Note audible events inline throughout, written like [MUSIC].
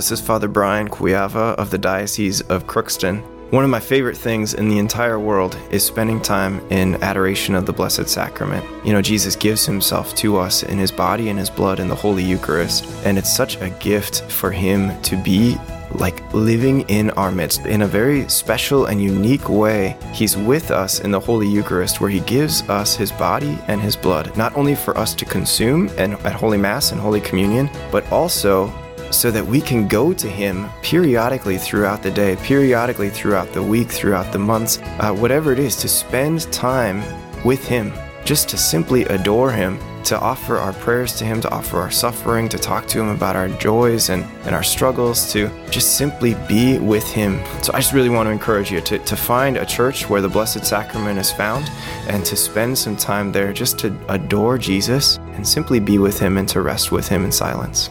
This is Father Brian Cuiava of the Diocese of Crookston. One of my favorite things in the entire world is spending time in adoration of the Blessed Sacrament. You know, Jesus gives himself to us in his body and his blood in the Holy Eucharist, and it's such a gift for him to be like living in our midst in a very special and unique way. He's with us in the Holy Eucharist, where He gives us His body and His blood, not only for us to consume and at Holy Mass and Holy Communion, but also so that we can go to Him periodically throughout the day, periodically throughout the week, throughout the months, uh, whatever it is, to spend time with Him, just to simply adore Him, to offer our prayers to Him, to offer our suffering, to talk to Him about our joys and, and our struggles, to just simply be with Him. So I just really want to encourage you to, to find a church where the Blessed Sacrament is found and to spend some time there just to adore Jesus and simply be with Him and to rest with Him in silence.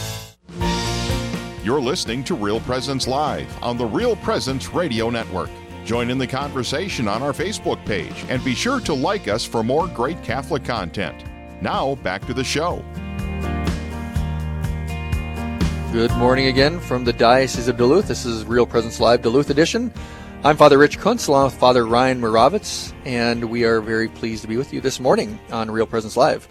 You're listening to Real Presence Live on the Real Presence Radio Network. Join in the conversation on our Facebook page and be sure to like us for more great Catholic content. Now, back to the show. Good morning again from the Diocese of Duluth. This is Real Presence Live Duluth edition. I'm Father Rich Kunst along with Father Ryan Moravitz, and we are very pleased to be with you this morning on Real Presence Live.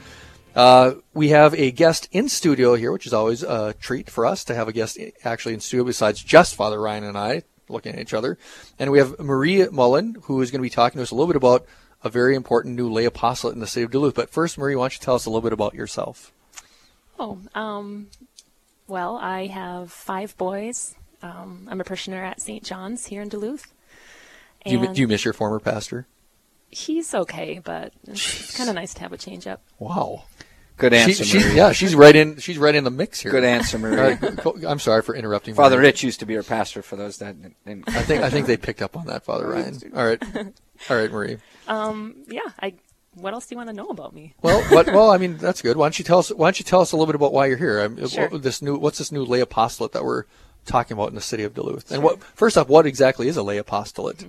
Uh, we have a guest in studio here, which is always a treat for us to have a guest actually in studio besides just Father Ryan and I looking at each other. And we have Marie Mullen, who is going to be talking to us a little bit about a very important new lay apostolate in the city of Duluth. But first, Marie, why don't you tell us a little bit about yourself? Oh, um, well, I have five boys. Um, I'm a parishioner at St. John's here in Duluth. Do you, do you miss your former pastor? He's okay, but it's kind of nice to have a change up. Wow. Good answer, she, Marie. yeah, she's right in. She's right in the mix here. Good answer, Marie. right, I'm sorry for interrupting. Father Marie. Rich used to be our pastor. For those that, didn't. I think I think they picked up on that, Father Ryan. All right, [LAUGHS] all right, Marie. Um, yeah. I. What else do you want to know about me? Well, [LAUGHS] what, well, I mean, that's good. Why don't you tell us? Why don't you tell us a little bit about why you're here? I Sure. what, this new, what's this new lay apostolate that we're talking about in the city of Duluth? And what, first off, what exactly is a lay apostolate?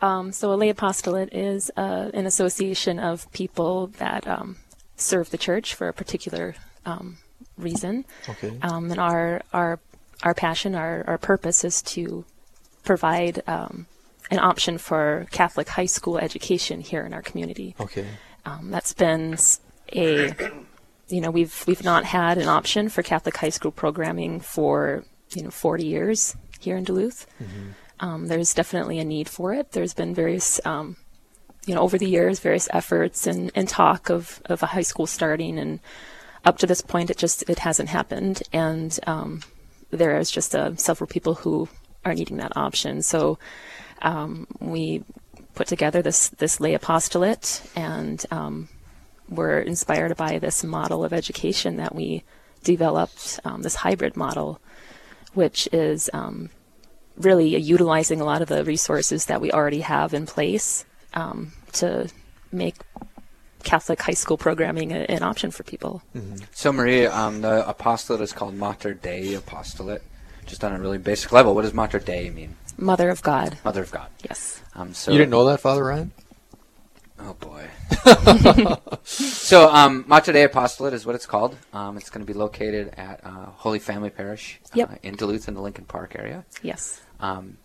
Um, so a lay apostolate is uh, an association of people that um, serve the church for a particular um, reason. Okay. Um, and our our our passion, our our purpose is to provide um, an option for Catholic high school education here in our community. Okay. Um, that's been a you know we've we've not had an option for Catholic high school programming for you know 40 years here in Duluth. Um, there's definitely a need for it. There's been various um, you know over the years various efforts and, and talk of, of a high school starting and up to this point it just it hasn't happened and um, there is just uh, several people who are needing that option. So um, we put together this this lay apostolate, and um, we're inspired by this model of education that we developed, um, this hybrid model, which is really utilizing a lot of the resources that we already have in place um, to make Catholic high school programming a, an option for people. So, Maria, um, the apostolate is called Mater Dei Apostolate. just on a really basic level, what does Mater Dei mean? Mother of God. Mother of God. Yes. Um, so you didn't know that, Father Ryan? Oh boy. [LAUGHS] so um, Mater Dei Apostolate is what it's called. Um, it's going to be located at uh, Holy Family Parish Yep. uh, in Duluth in the Lincoln Park area. Yes. Um,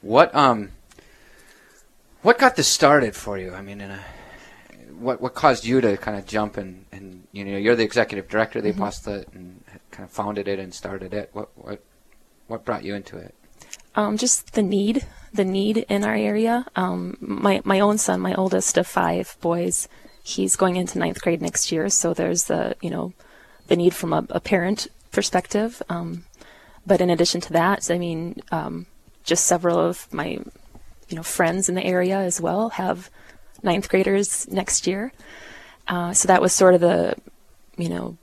what um, what got this started for you? I mean, in a, what what caused you to kind of jump and, and you know you're the executive director of the Mm-hmm. apostolate and kind of founded it and started it. What what what brought you into it? Um, just the need, the need in our area. Um, my my own son, my oldest of five boys, he's going into ninth grade next year. So there's the you know, the need from a, a parent perspective. Um, but in addition to that, I mean, um, just several of my you know friends in the area as well have ninth graders next year. Uh, so that was sort of the you know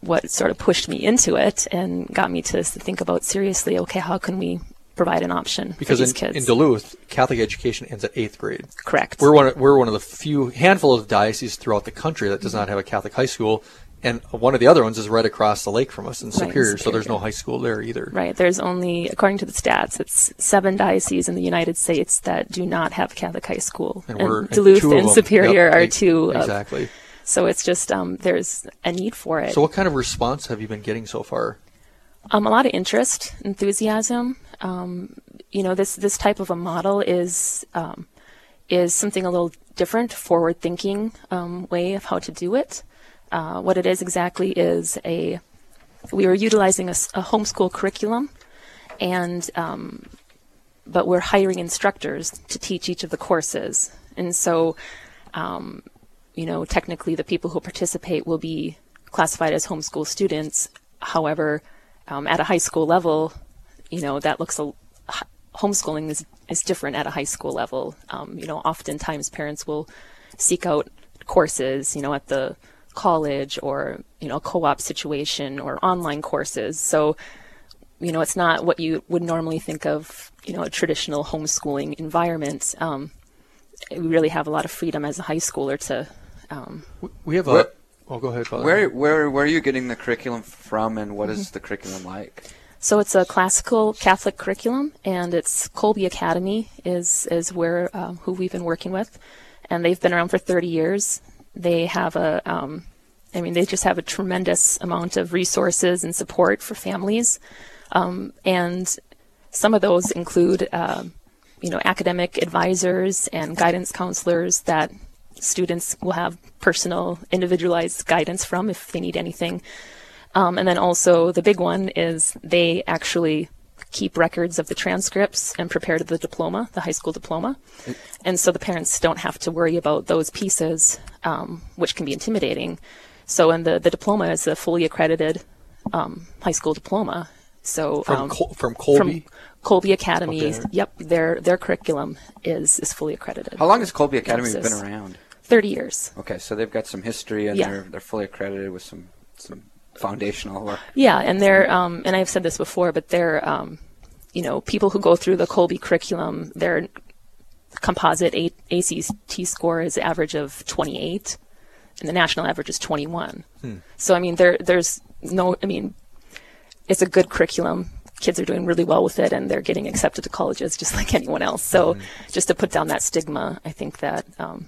what sort of pushed me into it and got me to think about seriously, okay, how can we provide an option Because for these in, kids? in Duluth, Catholic education ends at eighth grade. Correct. We're one. Of, we're one of the few handful of dioceses throughout the country that does not have a Catholic high school, and one of the other ones is right across the lake from us in Right, Superior. So there's no high school there either. Right. There's only, according to the stats, it's seven dioceses in the United States that do not have Catholic high school. And we're Duluth of and. Superior Yep, are two. Of, Exactly. so it's just um, there's a need for it. So what kind of response have you been getting so far? Um, a lot of interest, enthusiasm. Um, you know, this this type of a model is um, is something a little different, forward thinking um, way of how to do it. Uh, what it is exactly is a we were utilizing a homeschool curriculum, and um, but we're hiring instructors to teach each of the courses, and so um, you know, technically the people who participate will be classified as homeschool students. However, um, at a high school level, you know, that looks a homeschooling is, is different at a high school level. Um, you know, oftentimes parents will seek out courses, you know, at the college or, you know, co-op situation or online courses. So, you know, it's not what you would normally think of, you know, a traditional homeschooling environment. Um, we really have a lot of freedom as a high schooler to um, We have a. Where- oh, go ahead, Father. Where where where are you getting the curriculum from, and what is the curriculum like? So it's a classical Catholic curriculum, and it's Kolbe Academy is is where um, who we've been working with, and they've been around for 30 years. They have a, um, I mean, they just have a tremendous amount of resources and support for families, um, and some of those include, um, you know, academic advisors and guidance counselors that students will have personal, individualized guidance from if they need anything. Um, and then also the big one is they actually keep records of the transcripts and prepare the diploma, the high school diploma. And so the parents don't have to worry about those pieces, um, which can be intimidating. So, and the, the diploma is a fully accredited um, high school diploma. So from um, Col- from Kolbe. from Kolbe Academy, Okay. yep, their their curriculum is is fully accredited. How long has Kolbe Academy been around? Thirty years. Okay, so they've got some history, and Yeah. they're they're fully accredited with some some foundational work. Yeah, and they're um, and I've said this before, but they're um, you know people who go through the Kolbe curriculum, their composite A- ACT score is average of 28, and the national average is 21. So I mean, there there's no, I mean, it's a good curriculum. Kids are doing really well with it, and they're getting accepted to colleges just [LAUGHS] like anyone else. So just to put down that stigma, I think that um,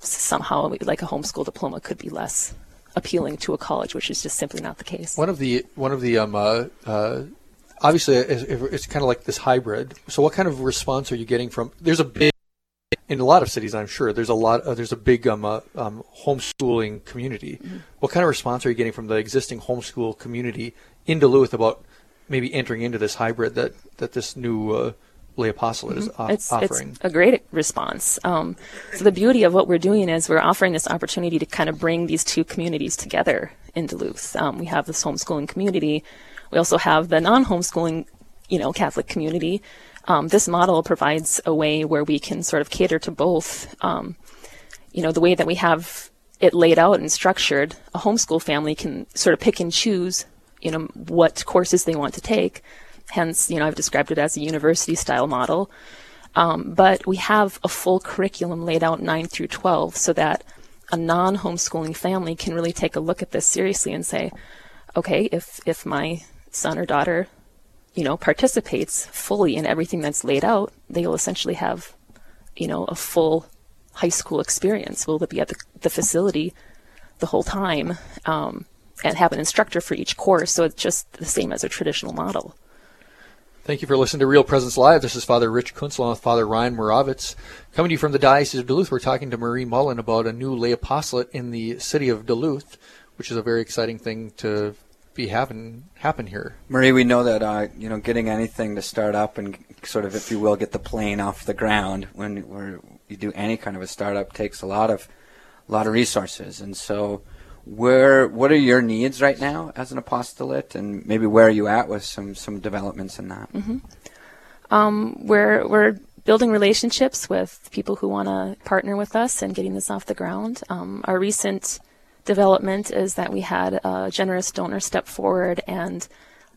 somehow like a homeschool diploma could be less appealing to a college, which is just simply not the case. One of the one of the um uh, uh obviously it's, it's kind of like this hybrid. So what kind of response are you getting from? There's a big in a lot of cities, I'm sure. There's a lot. Uh, there's a big um, uh, um homeschooling community. What kind of response are you getting from the existing homeschool community in Duluth about maybe entering into this hybrid that that this new uh, apostolate is off- it's, offering? it's a great response. Um, so the beauty of what we're doing is we're offering this opportunity to kind of bring these two communities together in Duluth. Um, we have this homeschooling community. We also have the non-homeschooling, you know, Catholic community. Um, this model provides a way where we can sort of cater to both. Um, you know, the way that we have it laid out and structured, a homeschool family can sort of pick and choose, you know, what courses they want to take. Hence, you know, I've described it as a university style model. Um, but we have a full curriculum laid out 9 through 12 so that a non homeschooling family can really take a look at this seriously and say, okay, if, if my son or daughter you know, participates fully in everything that's laid out, they will essentially have, you know, a full high school experience. Will be at the, the facility the whole time um, and have an instructor for each course. So it's just the same as a traditional model. Thank you for listening to Real Presence Live. This is Father Rich Kunst along with Father Ryan Moravitz. Coming to you from the Diocese of Duluth, we're talking to Marie Mullen about a new lay apostolate in the city of Duluth, which is a very exciting thing to be having happen here. Marie, we know that uh, you know getting anything to start up and sort of, if you will, get the plane off the ground when you do any kind of a startup takes a lot of a lot of resources, and so where what are your needs right now as an apostolate, and maybe where are you at with some some developments in that? Mm-hmm. Um, we're we're building relationships with people who want to partner with us and getting this off the ground. Um, our recent development is that we had a generous donor step forward and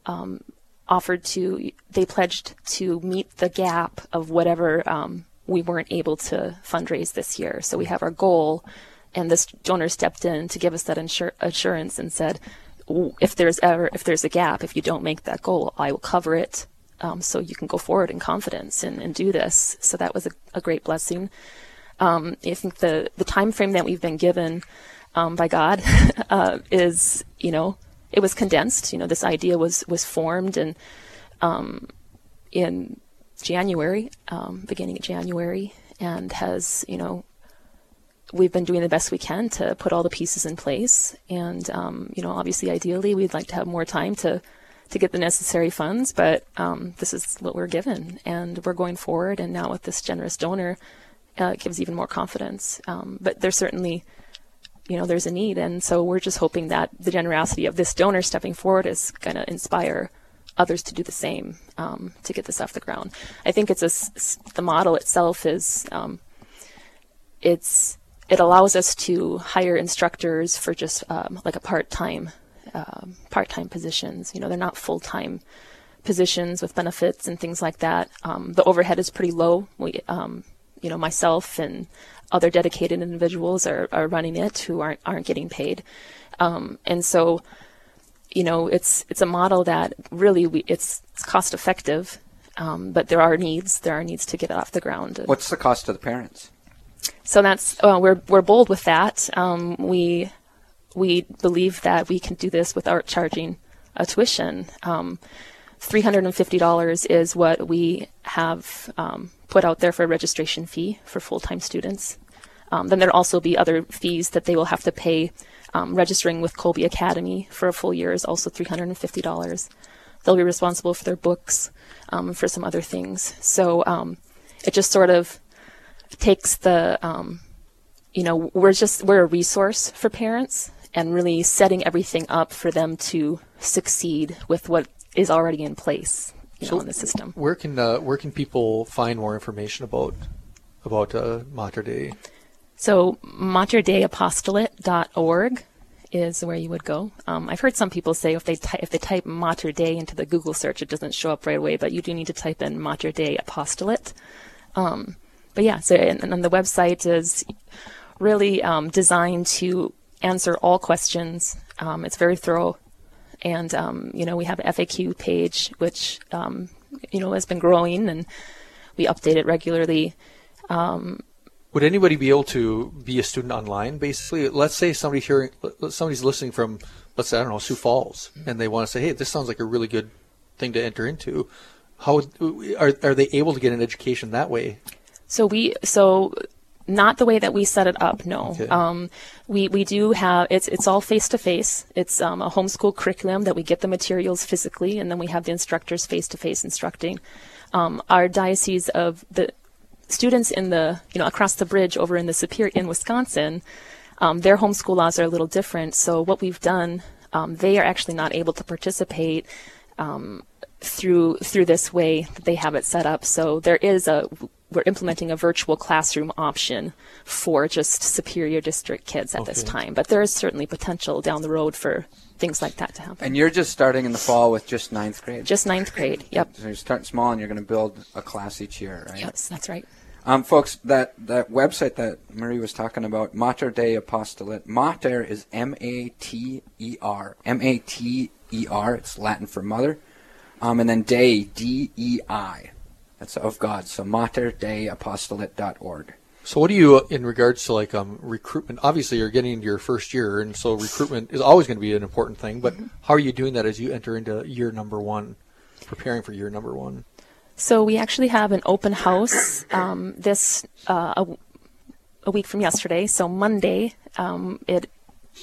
um, offered to they pledged to meet the gap of whatever um, we weren't able to fundraise this year. So we have our goal and this donor stepped in to give us that insur- assurance and said, if there's ever if there's a gap, if you don't make that goal, I will cover it, um, so you can go forward in confidence and, and do this. So that was a, a great blessing. Um, I think the the time frame that we've been given um, by God [LAUGHS] uh, is, you know, it was condensed. You know, this idea was was formed and um, in January, um, beginning of January, and has, you know, we've been doing the best we can to put all the pieces in place. And um, you know, obviously, ideally, we'd like to have more time to to get the necessary funds, but um, this is what we're given, and we're going forward. And now with this generous donor, uh, it gives even more confidence. Um, but there's certainly, you know, there's a need, and so we're just hoping that the generosity of this donor stepping forward is going to inspire others to do the same um, to get this off the ground. I think it's a the model itself is um, it's it allows us to hire instructors for just um, like a part-time um, part-time positions. You know, they're not full-time positions with benefits and things like that. Um, the overhead is pretty low. We, um, you know, myself and other dedicated individuals are, are running it who aren't aren't getting paid, um, and so, you know, it's it's a model that really we, it's, it's cost effective, but there are needs. There are needs to get it off the ground. What's the cost to the parents? So that's we're we're bold with that. Um, we we believe that we can do this without charging a tuition. Um, $350 is what we have um, put out there for a registration fee for full time students. Um, then there'll also be other fees that they will have to pay. Um, registering with Kolbe Academy for a full year is also $350. They'll be responsible for their books, um, for some other things. So it just sort of takes the, um, you know, we're just, we're a resource for parents and really setting everything up for them to succeed with what is already in place you so know, in the system. Where can, uh, where can people find more information about, about uh, Mater Dei? So materdeiapostolate.org is where you would go. Um, I've heard some people say if they ty- if they type Mater Dei into the Google search, it doesn't show up right away, but you do need to type in Mater Dei Apostolate. Um, but yeah, so and, and the website is really um, designed to answer all questions. Um, it's very thorough, and um, you know we have an FAQ page which um, you know has been growing, and we update it regularly. Um, Would anybody be able to be a student online? Basically, let's say somebody hearing, somebody's listening from, let's say I don't know Sioux Falls, and they want to say, "Hey, this sounds like a really good thing to enter into." How are are they able to get an education that way? So we so not the way that we set it up. No, okay. um, we we do have it's it's all face to face. It's um, a homeschool curriculum that we get the materials physically, and then we have the instructors face to face instructing. Um, our diocese of the students in the you know across the bridge over in the Superior in Wisconsin, um, their homeschool laws are a little different. So what we've done, um, they are actually not able to participate. Um, through through this way that they have it set up. So there is a we're implementing a virtual classroom option for just superior district kids at okay. this time. But there is certainly potential down the road for things like that to happen. And you're just starting in the fall with just ninth grade? Just ninth grade, yep. So you're starting small and you're going to build a class each year, right? Yes, that's right. Um, folks, that, that website that Marie was talking about, Mater Dei Apostolate, Mater is M A T E R. M A T E R, it's Latin for mother. Um, and then Dei, D E I. That's of God. So materdeapostolate.org. So, what do you, in regards to like um, recruitment? Obviously, you're getting into your first year, and so recruitment is always going to be an important thing. But how are you doing that as you enter into year number one, preparing for year number one? So we actually have an open house um, this uh, a, a week from yesterday. So Monday, um, it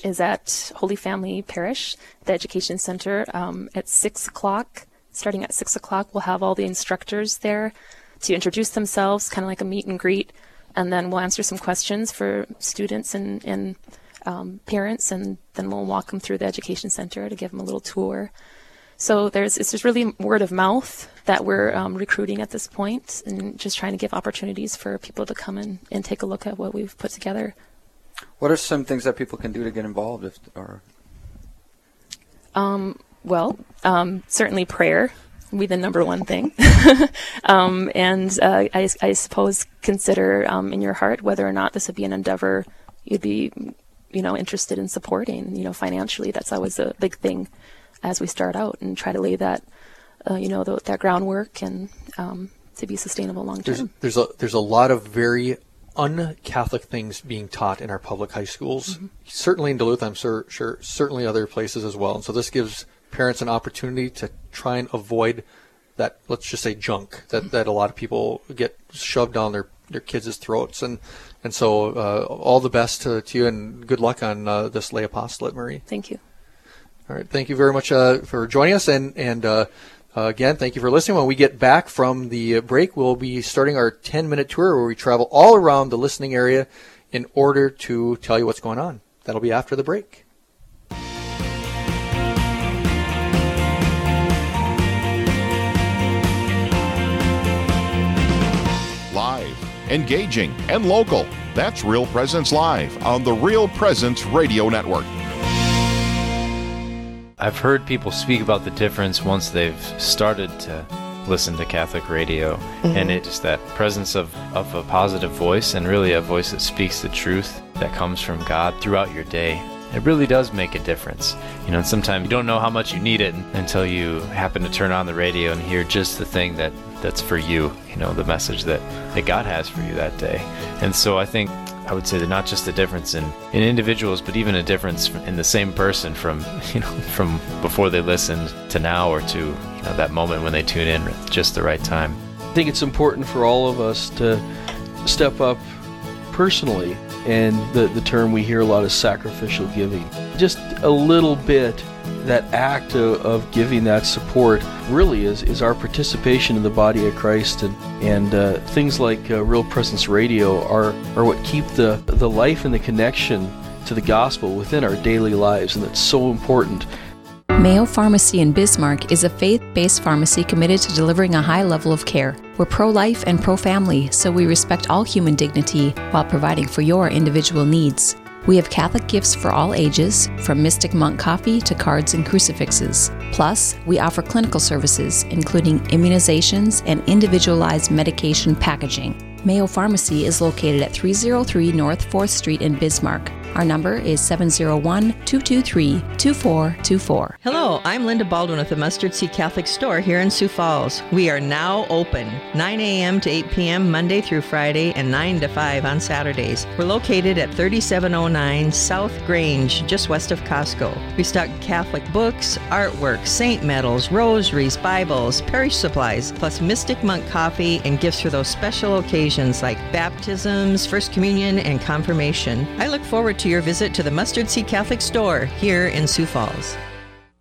is at Holy Family Parish, the Education Center, um, at six o'clock. Starting at six o'clock, we'll have all the instructors there to introduce themselves, kind of like a meet and greet, and then we'll answer some questions for students and, and um, parents, and then we'll walk them through the Education Center to give them a little tour. So there's it's just really word of mouth that we're um, recruiting at this point, and just trying to give opportunities for people to come in and take a look at what we've put together. What are some things that people can do to get involved? If, or Um, well, um, certainly prayer would be the number one thing, [LAUGHS] um, and uh, I, I suppose consider um, in your heart whether or not this would be an endeavor you'd be, you know, interested in supporting. You know, financially, that's always a big thing as we start out and try to lay that, uh, you know, the, that groundwork and um, to be sustainable long term. there's a there's a lot of very un-Catholic things being taught in our public high schools. Certainly in Duluth, I'm sure, sure certainly other places as well. And so this gives parents an opportunity to try and avoid that. Let's just say junk that, that a lot of people get shoved down their their kids' throats. And and so uh, all the best to, to you and good luck on uh, this lay apostolate, Marie. Thank you. All right. Thank you very much uh, for joining us. And, and uh, uh, again, thank you for listening. When we get back from the break, we'll be starting our 10 minute tour where we travel all around the listening area in order to tell you what's going on. That'll be after the break. Engaging, and local. That's Real Presence Live on the Real Presence Radio Network. I've heard people speak about the difference once they've started to listen to Catholic radio, mm-hmm. and it's that presence of, of a positive voice and really a voice that speaks the truth that comes from God throughout your day. It really does make a difference. You know, and sometimes you don't know how much you need it until you happen to turn on the radio and hear just the thing that, that's for you, you know, the message that, that God has for you that day. And so I think I would say that not just a difference in, in individuals, but even a difference in the same person from [LAUGHS] you know from before they listened to now or to you know that moment when they tune in at just the right time. I think it's important for all of us to step up personally, and the, the term we hear a lot is sacrificial giving. Just a little bit, that act of, of giving that support really is, is our participation in the body of Christ, and, and uh, things like uh, Real Presence Radio are, are what keep the, the life and the connection to the gospel within our daily lives, and that's so important. Mayo Pharmacy in Bismarck is a faith based pharmacy committed to delivering a high level of care. We're pro life and pro family, so we respect all human dignity while providing for your individual needs. We have Catholic gifts for all ages, from Mystic Monk coffee to cards and crucifixes. Plus, we offer clinical services, including immunizations and individualized medication packaging. Mayo Pharmacy is located at 303 North 4th Street in Bismarck. Our number is 701 223 2424. Hello, I'm Linda Baldwin with the Mustard Seed Catholic Store here in Sioux Falls. We are now open 9 a.m. to 8 p.m. Monday through Friday and 9 to 5 on Saturdays. We're located at 3709 South Grange, just west of Costco. We stock Catholic books, artwork, saint medals, rosaries, Bibles, parish supplies, plus Mystic Monk coffee and gifts for those special occasions like baptisms, First Communion, and confirmation. I look forward to your visit to the Mustard Seed Catholic Store here in Sioux Falls.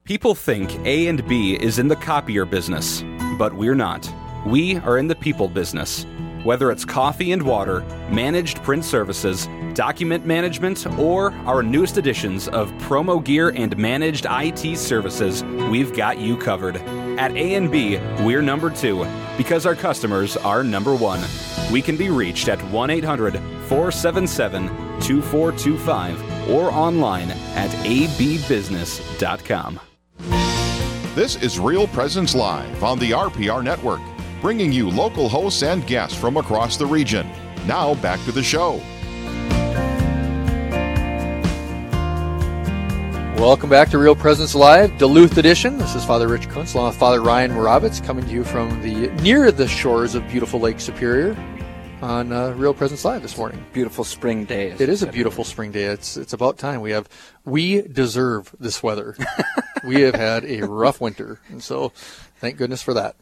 People think A and B is in the copier business, but we're not. We are in the people business. Whether it's coffee and water, managed print services, document management, or our newest editions of promo gear and managed IT services, we've got you covered. At A&B, we're number 2 because our customers are number 1. We can be reached at 1-800-477-2425 or online at abbusiness.com. This is Real Presence Live on the RPR Network, bringing you local hosts and guests from across the region. Now back to the show. Welcome back to Real Presence Live, Duluth edition. This is Father Rich Kunst along with Father Ryan Moravitz coming to you from the near the shores of beautiful Lake Superior on uh, Real Presence Live this morning. Beautiful spring day. It is a beautiful spring day. It's it's about time. We have we deserve this weather. [LAUGHS] we have had a rough winter, and so thank goodness for that.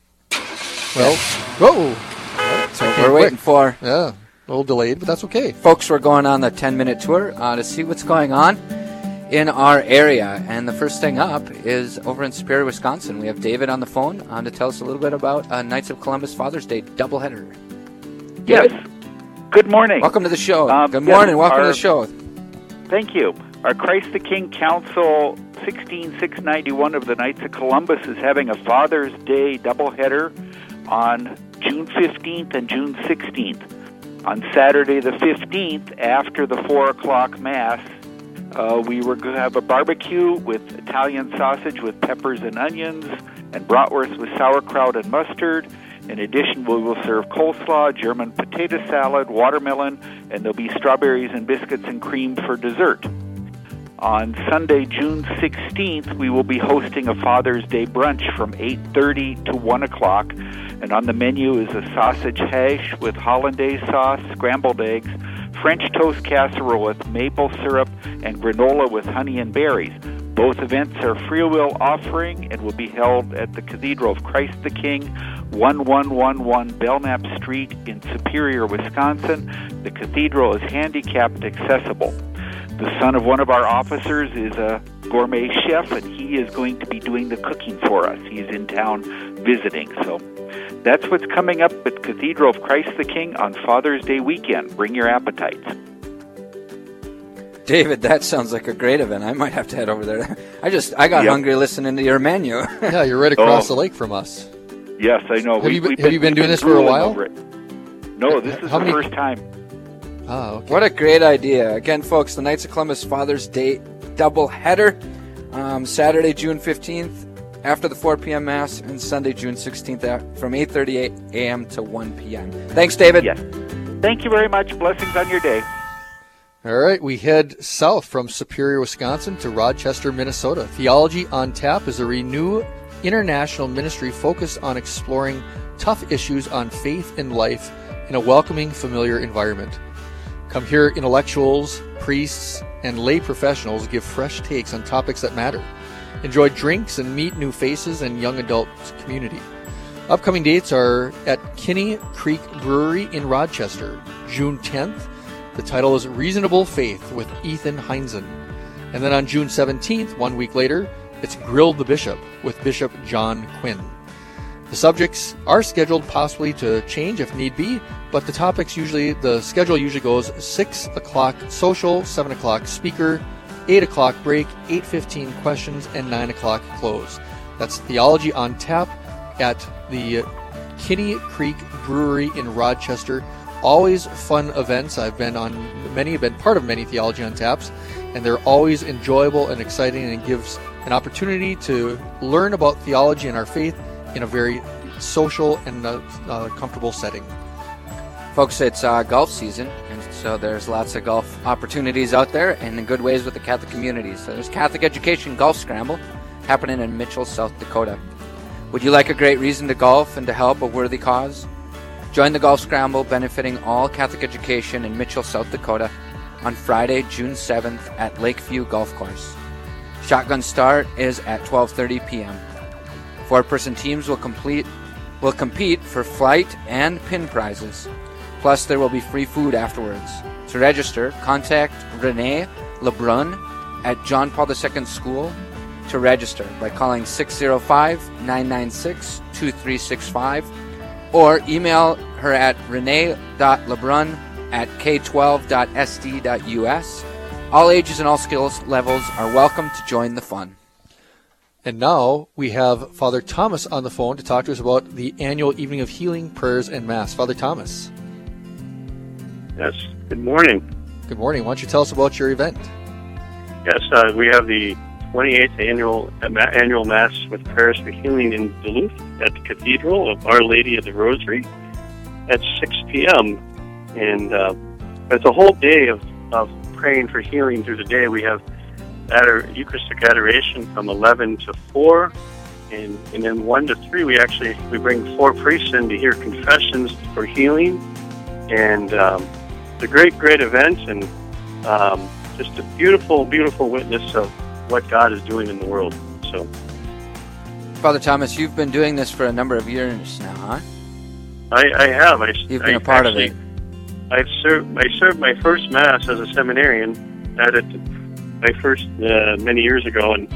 Well, whoa. That's what we're waiting for. Yeah, a little delayed, but that's okay. Folks, we're going on the 10 minute tour uh, to see what's going on in our area. And the first thing up is over in Superior, Wisconsin. We have David on the phone uh, to tell us a little bit about uh, Knights of Columbus Father's Day doubleheader. Yes. Good morning. Welcome to the show. Um, Good yes, morning. Welcome to the show. Thank you. Our Christ the King Council 16691 of the Knights of Columbus is having a Father's Day doubleheader on June 15th and June 16th. On Saturday the 15th, after the 4 o'clock Mass, uh, we were going to have a barbecue with Italian sausage with peppers and onions and bratwurst with sauerkraut and mustard. In addition, we will serve coleslaw, German potato salad, watermelon, and there'll be strawberries and biscuits and cream for dessert. On Sunday, June 16th, we will be hosting a Father's Day brunch from 8:30 to 1 o'clock, and on the menu is a sausage hash with hollandaise sauce, scrambled eggs, French toast casserole with maple syrup, and granola with honey and berries. Both events are free will offering and will be held at the Cathedral of Christ the King, 1111 Belknap Street in Superior, Wisconsin. The cathedral is handicapped accessible. The son of one of our officers is a gourmet chef, and he is going to be doing the cooking for us. He's in town visiting. So that's what's coming up at Cathedral of Christ the King on Father's Day weekend. Bring your appetites. David, that sounds like a great event. I might have to head over there. I just I got Yep. hungry listening to your menu. Yeah, you're right across Oh. the lake from us. Yes, I know. Have you been- we've you been we've doing this for a while? No, this is How the many- first time. Oh, okay. What a great idea. Again, folks, the Knights of Columbus Father's Day double header. Um, Saturday, June 15th, after the 4 p.m. Mass, and Sunday, June 16th, at- from 8.30 a.m. to 1 p.m. Thanks, David. Yes. Thank you very much. Blessings on your day. All right, we head south from Superior, Wisconsin to Rochester, Minnesota. Theology on Tap is a renew international ministry focused on exploring tough issues on faith and life in a welcoming, familiar environment. Come hear intellectuals, priests, and lay professionals give fresh takes on topics that matter. Enjoy drinks and meet new faces and young adult community. Upcoming dates are at Kinney Creek Brewery in Rochester, June 10th. The title is Reasonable Faith with Ethan Heinzen. And then on June 17th, one week later, it's Grilled the Bishop with Bishop John Quinn. The subjects are scheduled possibly to change if need be, but the topics usually, the schedule usually goes 6 o'clock social, 7 o'clock speaker, 8 o'clock break, 8.15 questions, and 9 o'clock close. That's Theology on Tap at the Kinney Creek Brewery in Rochester. Always fun events. I've been on many, been part of many Theology on Taps, and they're always enjoyable and exciting, and gives an opportunity to learn about theology and our faith in a very social and uh, uh, comfortable setting. Folks, it's uh, golf season, and so there's lots of golf opportunities out there and in good ways with the Catholic community. So there's Catholic Education Golf Scramble happening in Mitchell, South Dakota. Would you like a great reason to golf and to help a worthy cause? Join the Golf Scramble benefiting all Catholic education in Mitchell, South Dakota on Friday, June 7th at Lakeview Golf Course. Shotgun start is at 12:30 p.m. Four-person teams will complete will compete for flight and pin prizes. Plus, there will be free food afterwards. To register, contact Renee Lebrun at John Paul II School to register by calling 605 996 2365 or email her at renee.lebrun at k12.sd.us. All ages and all skills levels are welcome to join the fun. And now we have Father Thomas on the phone to talk to us about the annual Evening of Healing Prayers and Mass. Father Thomas. Yes. Good morning. Good morning. Why don't you tell us about your event? Yes, uh, we have the 28th annual annual Mass with prayers for healing in Duluth at the Cathedral of Our Lady of the Rosary at 6 p.m. And uh, it's a whole day of, of praying for healing through the day. We have ador- Eucharistic adoration from 11 to 4. And, and then 1 to 3, we actually we bring four priests in to hear confessions for healing. And um, it's a great, great event and um, just a beautiful, beautiful witness of what God is doing in the world. So, Father Thomas, you've been doing this for a number of years now, huh? I, I have. I, You've been I a part actually, of it. I've served. I served my first mass as a seminarian at it my first uh, many years ago, and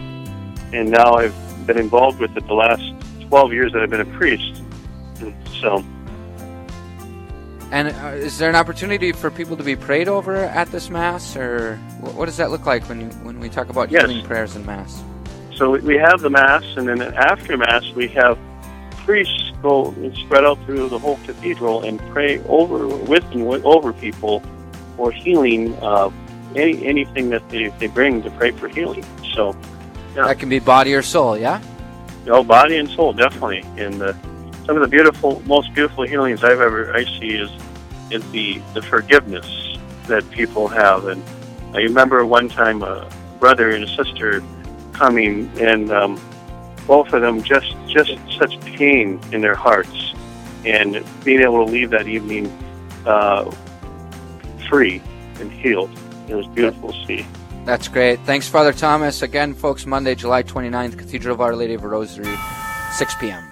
and now I've been involved with it the last twelve years that I've been a priest. And so And uh, is there an opportunity for people to be prayed over at this mass, or what does that look like when you, when we talk about Yes. healing prayers in mass? so we have the mass, and then after mass we have priests go spread out through the whole cathedral and pray over with and over people for healing. Uh, any anything that they, they bring to pray for healing. So That can be body or soul, yeah. No, body and soul, definitely. And the, some of the beautiful, most beautiful healings I've ever I see is is the the forgiveness that people have. And I remember one time a brother and a sister coming, and um, both of them just just such pain in their hearts, and being able to leave that evening uh, free and healed. It was beautiful to see. That's great. Thanks, Father Thomas. Again, folks, Monday, July 29th, Cathedral of Our Lady of Rosary, 6 p.m.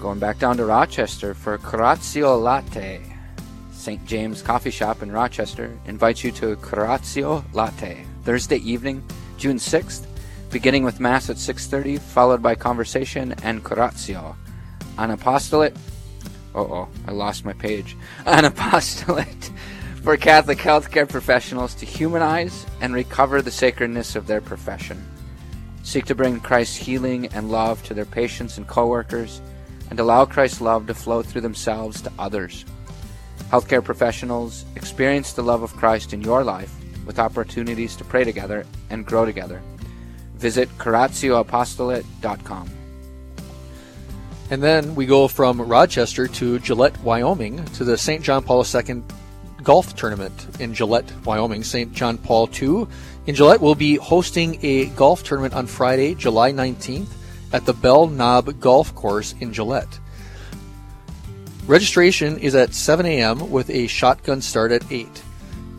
Going back down to Rochester for Corazio Latte. St. James Coffee Shop in Rochester invites you to Corazio Latte Thursday evening, June 6th, beginning with Mass at 6.30, followed by conversation and Corazio. An apostolate Oh, oh, I lost my page. An [LAUGHS] apostolate for Catholic healthcare professionals to humanize and recover the sacredness of their profession. Seek to bring Christ's healing and love to their patients and coworkers, and allow Christ's love to flow through themselves to others. Healthcare professionals experience the love of Christ in your life with opportunities to pray together and grow together. Visit CorazioApostolate.com. And then we go from Rochester to Gillette, Wyoming, to the St. John Paul II golf tournament in Gillette, Wyoming. St. John Paul II in Gillette will be hosting a golf tournament on Friday, July 19th at the Bell Nob Golf Course in Gillette. Registration is at 7 a.m. with a shotgun start at 8.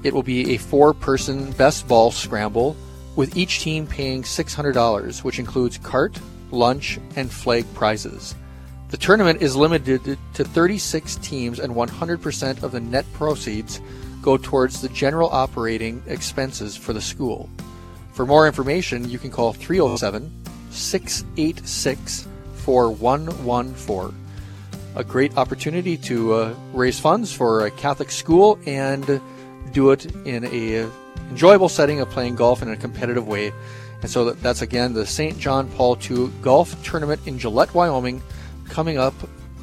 It will be a four person best ball scramble with each team paying $600, which includes cart, lunch, and flag prizes. The tournament is limited to 36 teams, and 100% of the net proceeds go towards the general operating expenses for the school. For more information, you can call 307 686 4114. A great opportunity to uh, raise funds for a Catholic school and do it in a enjoyable setting of playing golf in a competitive way. And so that's again the St. John Paul II Golf Tournament in Gillette, Wyoming, coming up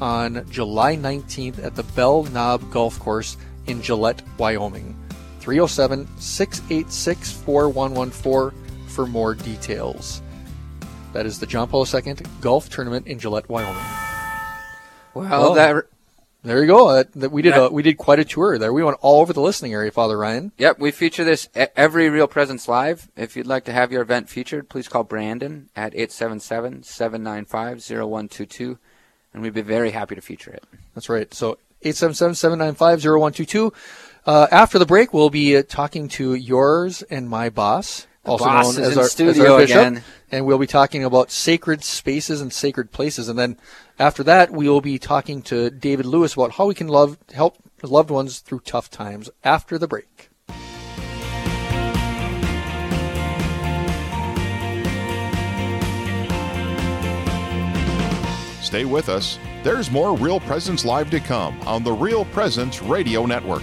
on July 19th at the Bell Nob Golf Course in Gillette, Wyoming. 307 686 4114 for more details. That is the John Paul II Golf Tournament in Gillette, Wyoming. Well, that there you go. That, that we did That- a, we did quite a tour there. We went all over the listening area, Father Ryan. Yep, we feature this every Real Presence Live. If you'd like to have your event featured, please call Brandon at 877-795-0122, and we'd be very happy to feature it. That's right. So 877-795-0122. Uh, after the break, we'll be uh, talking to yours and my boss, The also boss known as our, as our bishop, again. And we'll be talking about sacred spaces and sacred places. And then after that, we will be talking to David Lewis about how we can love help loved ones through tough times. After the break. Stay with us. There's more Real Presence Live to come on the Real Presence Radio Network.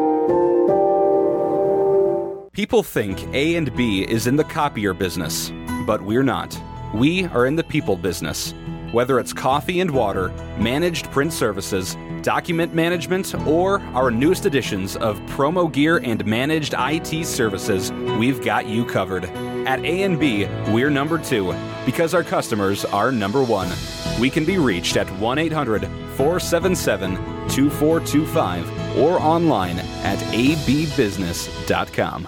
People think A and B is in the copier business, but we're not. We are in the people business. Whether it's coffee and water, managed print services, document management, or our newest editions of promo gear and managed IT services, we've got you covered. At A&B, we're number 2 because our customers are number 1. We can be reached at 1-800-477-2425 or online at abbusiness.com.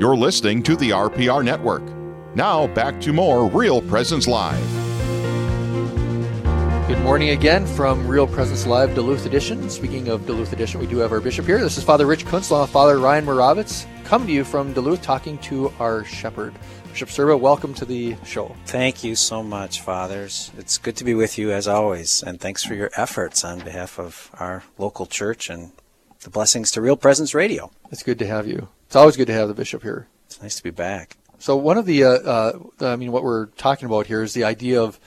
You're listening to the RPR Network. Now back to more Real Presence Live. Good morning again from Real Presence Live Duluth Edition. Speaking of Duluth Edition, we do have our bishop here. This is Father Rich Kunzlau, Father Ryan Moravitz, coming to you from Duluth, talking to our shepherd. Bishop Sirba, welcome to the show. Thank you so much, fathers. It's good to be with you as always, and thanks for your efforts on behalf of our local church and the blessings to Real Presence Radio. It's good to have you. It's always good to have the bishop here. It's nice to be back. So one of the, uh, uh, I mean, what we're talking about here is the idea of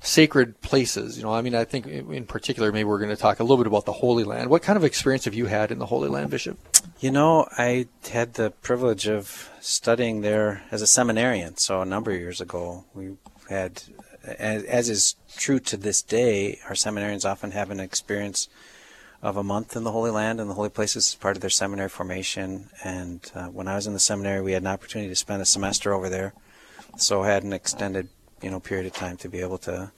sacred places. You know, I mean, I think in particular, maybe we're going to talk a little bit about the Holy Land. What kind of experience have you had in the Holy Land, Bishop? You know, I had the privilege of studying there as a seminarian. So a number of years ago, we had, as, as is true to this day, our seminarians often have an experience of a month in the Holy Land and the holy places as part of their seminary formation. And uh, when I was in the seminary, we had an opportunity to spend a semester over there, so I had an extended, you know, period of time to be able to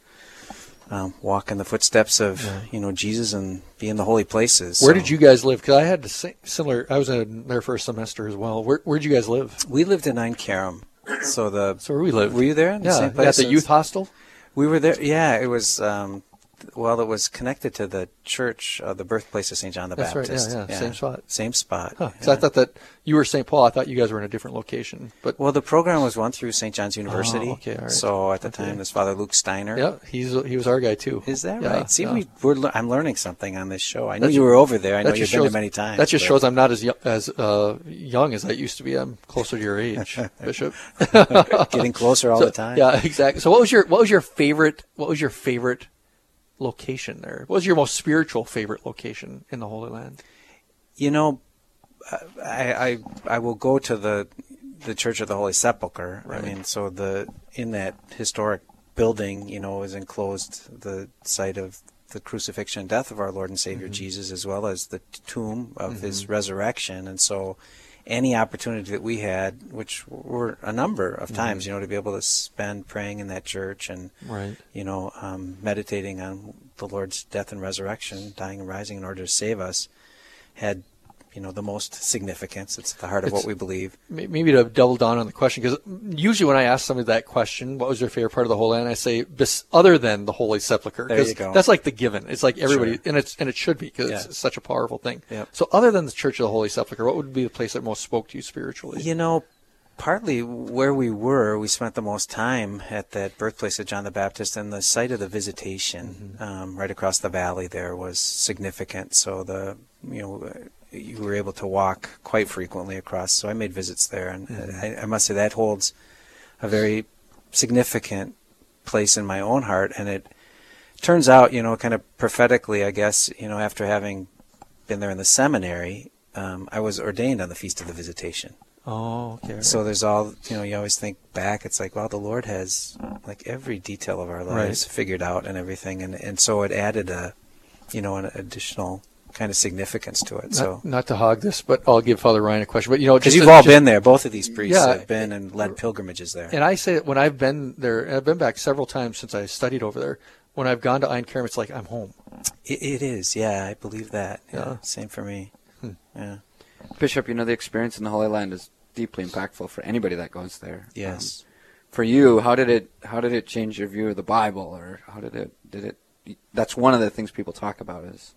um, walk in the footsteps of, yeah. you know, Jesus and be in the holy places. Where so. did you guys live? Because I had the same, similar. I was in there for a semester as well. Where where did you guys live? We lived in Ein Kerem. So the so where we lived. Were you there? The yeah, at the youth hostel. We were there. Yeah, it was. Um, well, it was connected to the church, uh, the birthplace of St. John the That's Baptist. Right, yeah, yeah, same spot. Same spot. Huh, yeah. I thought that you were St. Paul. I thought you guys were in a different location. But well, the program was run through St. John's University. Oh, okay, right. So at the okay. time, there's Father Luke Steiner. Yeah, he's he was our guy too. Is that yeah, right? See, yeah. we, we're I'm learning something on this show. I know you were over there. I know you've shows, been there many times. That just but... shows I'm not as young, as uh, young as I used to be. I'm closer to your age, [LAUGHS] Bishop. Getting closer all [LAUGHS] so, the time. Yeah, exactly. So, what was your what was your favorite? What was your favorite? Location there? What was your most spiritual favorite location in the Holy Land? You know, I I, I will go to the the Church of the Holy Sepulchre. Right. I mean, so the in that historic building, you know, is enclosed the site of the crucifixion and death of our Lord and Savior Mm-hmm. Jesus, as well as the tomb of His Mhm. resurrection, and so. Any opportunity that we had, which were a number of Mhm. times, you know, to be able to spend praying in that church and, Right. you know, um, meditating on the Lord's death and resurrection, dying and rising in order to save us, had, you know, the most significance. It's at the heart of It's- what we believe. Maybe to double down on the question, because usually when I ask somebody that question, what was your favorite part of the Holy Land? I say, other than the Holy Sepulchre. There you go. That's like the given. It's like everybody, Sure. and it's and it should be because Yeah. it's such a powerful thing. Yep. So, other than the Church of the Holy Sepulchre, what would be the place that most spoke to you spiritually? You know, partly where we were, we spent the most time at that birthplace of John the Baptist, and the site of the visitation, um, right across the valley there, was significant. So the you know you were able to walk quite frequently across. So I made visits there, and Mhm. I, I must say that holds a very significant place in my own heart, and it turns out, you know, kind of prophetically, I guess, you know, after having been there in the seminary, um, I was ordained on the Feast of the Visitation. Oh, okay. So there's all you know. You always think back. It's like, well, the Lord has like every detail of our lives Right. figured out and everything, and and so it added a, you know, an additional kind of significance to it. Not, so not to hog this, but I'll give Father Ryan a question. But you know, because you've to- all just- been there, both of these priests Yeah. have been and led pilgrimages there. And I say that when I've been there, and I've been back several times since I studied over there. When I've gone to Ein Kerem, it's like I'm home. It, it is, yeah, I believe that. Yeah, Yeah. same for me. Hmm. Yeah. Bishop, you know the experience in the Holy Land is deeply impactful for anybody that goes there. Yes. Um, for you, how did it how did it change your view of the Bible, or how did it did it? That's one of the things people talk about is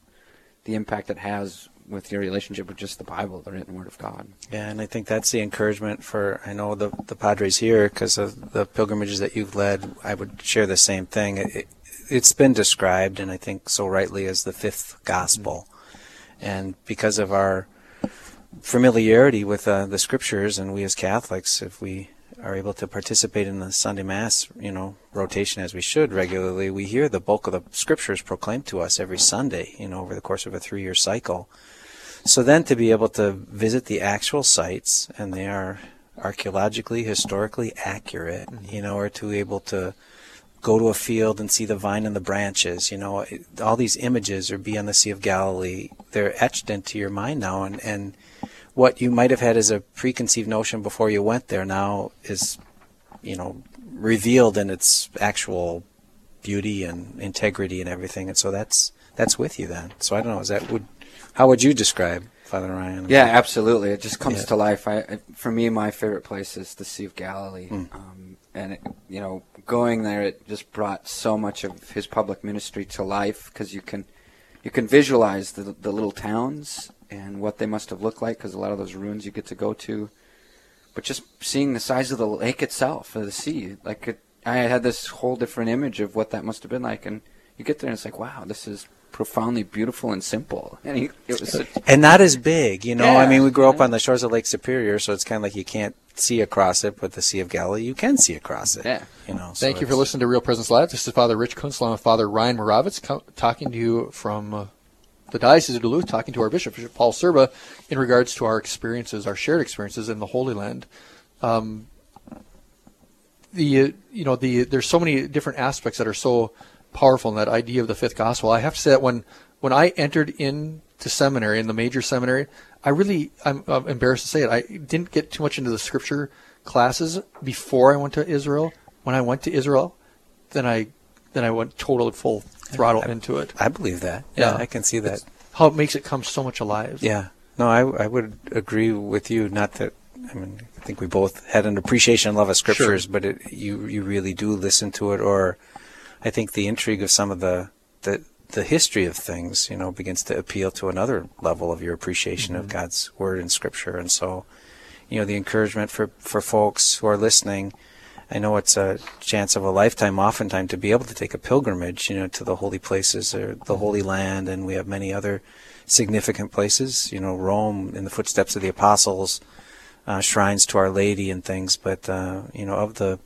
the impact it has with your relationship with just the Bible, the written Word of God. Yeah, and I think that's the encouragement for I know the the Padres here because of the pilgrimages that you've led. I would share the same thing. It, it's been described, and I think so rightly, as the fifth gospel, and because of our familiarity with uh, the scriptures, and we as Catholics, if we are able to participate in the Sunday Mass, you know, rotation as we should regularly, we hear the bulk of the scriptures proclaimed to us every Sunday, you know, over the course of a three-year cycle. So then to be able to visit the actual sites, and they are archaeologically, historically accurate, you know, or to be able to go to a field and see the vine and the branches, you know, all these images or be on the Sea of Galilee, they're etched into your mind now, and, and what you might have had as a preconceived notion before you went there now is, you know, revealed in its actual beauty and integrity and everything, and so that's that's with you then. So I don't know, is that would how would you describe Father Ryan? Yeah, absolutely. It just comes Yeah. to life. I, for me, my favorite place is the Sea of Galilee, Mm. um, and it, you know, going there, it just brought so much of his public ministry to life because you can, you can visualize the the little towns and what they must have looked like because a lot of those ruins you get to go to, but just seeing the size of the lake itself, of the sea, like it, I had this whole different image of what that must have been like, and you get there and it's like, wow, this is profoundly beautiful and simple, and he, it was such, and not as big, you know. I mean, we grew up on the shores of Lake Superior, so it's kind of like you can't see across it, but the Sea of Galilee, you can see across it. Yeah. You know. so Thank you for listening to Real Presence Live. This is Father Rich Kunstler and Father Ryan Moravitz co- talking to you from uh, the Diocese of Duluth, talking to our Bishop, Bishop Paul Sirba, in regards to our experiences, our shared experiences in the Holy Land. Um, the uh, you know the there's so many different aspects that are so powerful in that idea of the fifth gospel. I have to say that when when I entered into seminary in the major seminary, I really I'm, I'm embarrassed to say it. I didn't get too much into the scripture classes before I went to Israel. When I went to Israel, then I then I went total full throttle into it. I believe that. Yeah, I can see that. It's how it makes it come so much alive. Yeah. No, I, I would agree with you. Not that I mean, I think we both had an appreciation and love of scriptures, Sure. but it, you you really do listen to it, or I think the intrigue of some of the the the history of things, you know, begins to appeal to another level of your appreciation of Mhm. God's word and scripture, and so you know the encouragement for for folks who are listening. I know it's a chance of a lifetime, oftentimes, to be able to take a pilgrimage, you know, to the holy places or the Holy Land, and we have many other significant places, you know, Rome in the footsteps of the apostles, uh, shrines to Our Lady and things. But uh, you know, of the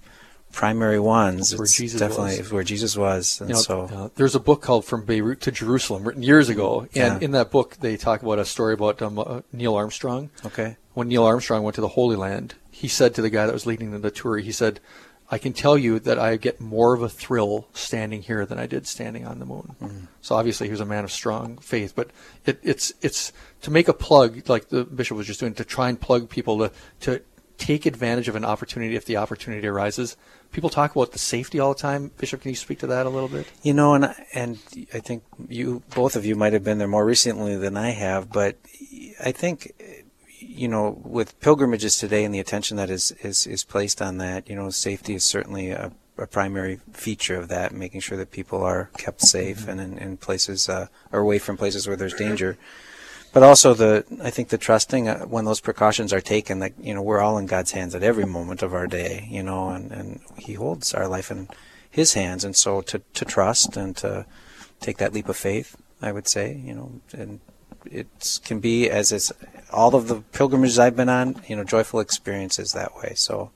primary ones, where it's Jesus definitely was. where Jesus was, and You know, so uh, there's a book called From Beirut to Jerusalem, written years ago, and Yeah. in that book they talk about a story about um, uh, Neil Armstrong. Okay. When Neil Armstrong went to the Holy Land, he said to the guy that was leading the tour, he said, "I can tell you that I get more of a thrill standing here than I did standing on the moon." Mhm. So obviously he was a man of strong faith, but it, it's it's to make a plug like the bishop was just doing to try and plug people to to take advantage of an opportunity if the opportunity arises. People talk about the safety all the time. Bishop, can you speak to that a little bit? You know, and and I think you both of you might have been there more recently than I have, but I think you know with pilgrimages today and the attention that is is, is placed on that, you know, safety is certainly a, a primary feature of that, making sure that people are kept safe and in, in places uh, or away from places where there's danger. But also the, I think the trusting uh, when those precautions are taken that you know we're all in God's hands at every moment of our day, you know, and, and He holds our life in His hands, and so to to trust and to take that leap of faith, I would say, you know, and it can be as it's all of the pilgrimages I've been on, you know, joyful experiences that way. So,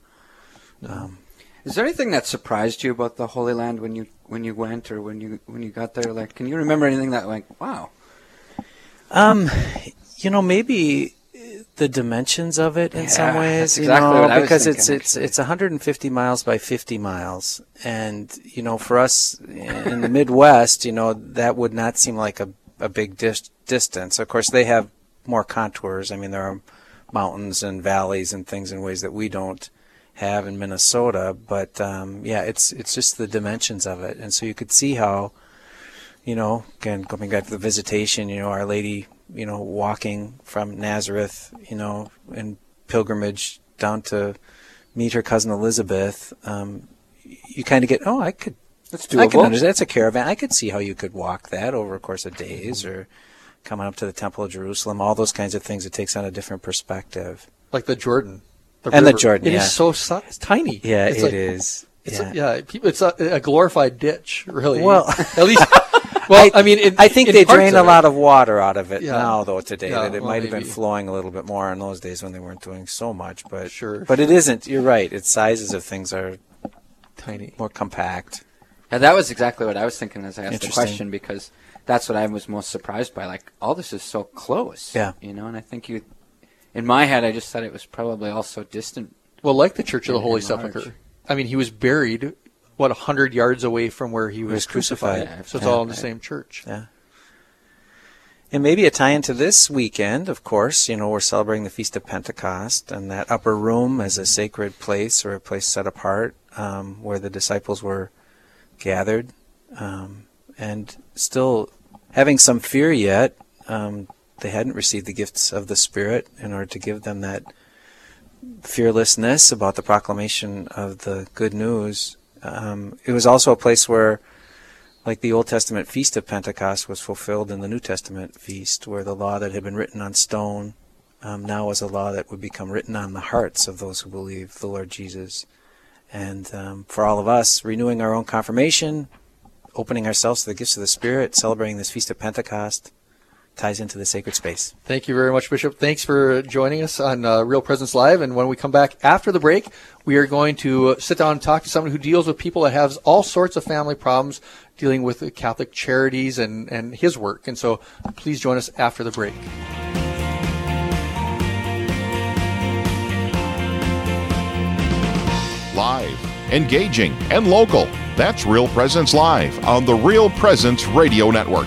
um, Is there anything that surprised you about the Holy Land when you when you went or when you when you got there? Like, can you remember anything that like, wow? Um, you know, maybe the dimensions of it in some ways, you exactly know, because thinking, it's it's it's 150 miles by 50 miles, and you know, for us in the Midwest, you know, that would not seem like a a big dis- distance. Of course, they have more contours. I mean, there are mountains and valleys and things in ways that we don't have in Minnesota. But um, yeah, it's it's just the dimensions of it, and so you could see how, you know, again coming back to the visitation, you know, Our Lady, you know, walking from Nazareth, you know, in pilgrimage down to meet her cousin Elizabeth. Um, you kind of get, oh, I could. That's I can doable. understand. That's a caravan. I could see how you could walk that over a course of days, or coming up to the Temple of Jerusalem. All those kinds of things. It takes on a different perspective. Like the Jordan. And the. Jordan, It is yeah. so si- it's tiny. Yeah, it's it like- is. It's Yeah. a, yeah, it's a, a glorified ditch, really. Well, [LAUGHS] at least. Well, I, mean, in, I think in they drain a lot of water out of it Yeah. now, though. Today, Yeah, that it well, might have been flowing a little bit more in those days when they weren't doing so much. But Sure. but it isn't. You're right. Its sizes of things are tiny, more compact. Yeah, that was exactly what I was thinking as I asked the question because that's what I was most surprised by. Like, all this is so close. Yeah. You know, and I think you, in my head, I just thought it was probably all so distant. Well, like the Church of the Holy. Sepulchre. I mean, he was buried, what, 100 yards away from where he was, was crucified. crucified. So it's Yeah. all in the same church. Yeah. And maybe a tie into this weekend, of course, you know, we're celebrating the Feast of Pentecost, and that upper room as a sacred place or a place set apart um, where the disciples were gathered. Um, and still having some fear yet, um, they hadn't received the gifts of the Spirit in order to give them that fearlessness about the proclamation of the good news. Um, it was also a place where like the Old Testament feast of Pentecost was fulfilled in the New Testament feast, where the law that had been written on stone um, now was a law that would become written on the hearts of those who believe the Lord Jesus. And um, for all of us, renewing our own confirmation, opening ourselves to the gifts of the Spirit, celebrating this feast of Pentecost, ties into the sacred space. Thank you very much, Bishop. Thanks for joining us on uh, Real Presence Live. And when we come back after the break, we are going to sit down and talk to someone who deals with people that have all sorts of family problems, dealing with Catholic charities and, and his work. And so please join us after the break. Engaging, and local. That's Real Presence Live on the Real Presence Radio Network.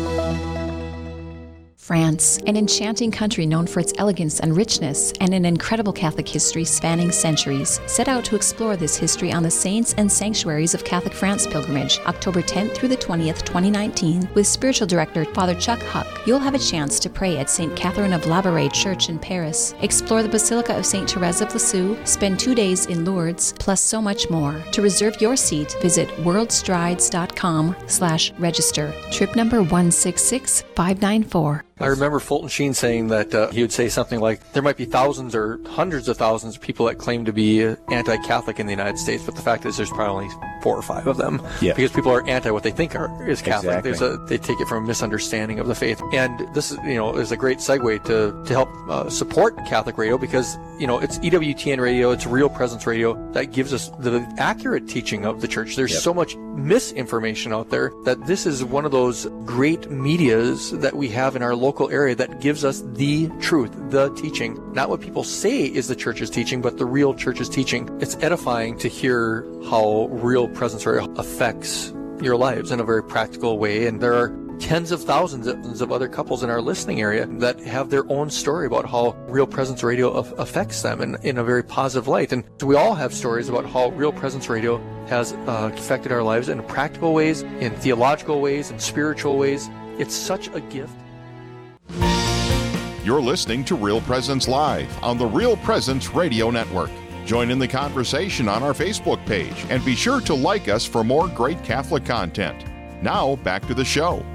France, an enchanting country known for its elegance and richness, and an incredible Catholic history spanning centuries, set out to explore this history on the Saints and Sanctuaries of Catholic France pilgrimage, October 10th through the 20th, 2019, with spiritual director Father Chuck Huck. You'll have a chance to pray at St. Catherine of Labouré Church in Paris, explore the Basilica of St. Therese of Lisieux, spend two days in Lourdes, plus so much more. To reserve your seat, visit worldstrides.com slash register. Trip number 166594. I remember Fulton Sheen saying that uh, he would say something like, "There might be thousands or hundreds of thousands of people that claim to be uh, anti-Catholic in the United States, but the fact is, there's probably four or five of them Yeah. because people are anti what they think are is Catholic. Exactly. There's a, they take it from a misunderstanding of the faith, and this is you know is a great segue to to help uh, support Catholic radio because you know it's EWTN radio, it's Real Presence Radio that gives us the accurate teaching of the church. There's Yep. so much misinformation out there that this is one of those great medias that we have in our local area that gives us the truth, the teaching, not what people say is the church's teaching, but the real church's teaching. It's edifying to hear how real presence radio affects your lives in a very practical way. And there are tens of thousands of other couples in our listening area that have their own story about how Real Presence Radio af- affects them in, in a very positive light. And we all have stories about how Real Presence Radio has uh, affected our lives in practical ways, in theological ways, in spiritual ways. It's such a gift. You're listening to Real Presence Live on the Real Presence Radio Network. Join in the conversation on our Facebook page and be sure to like us for more great Catholic content. Now, back to the show.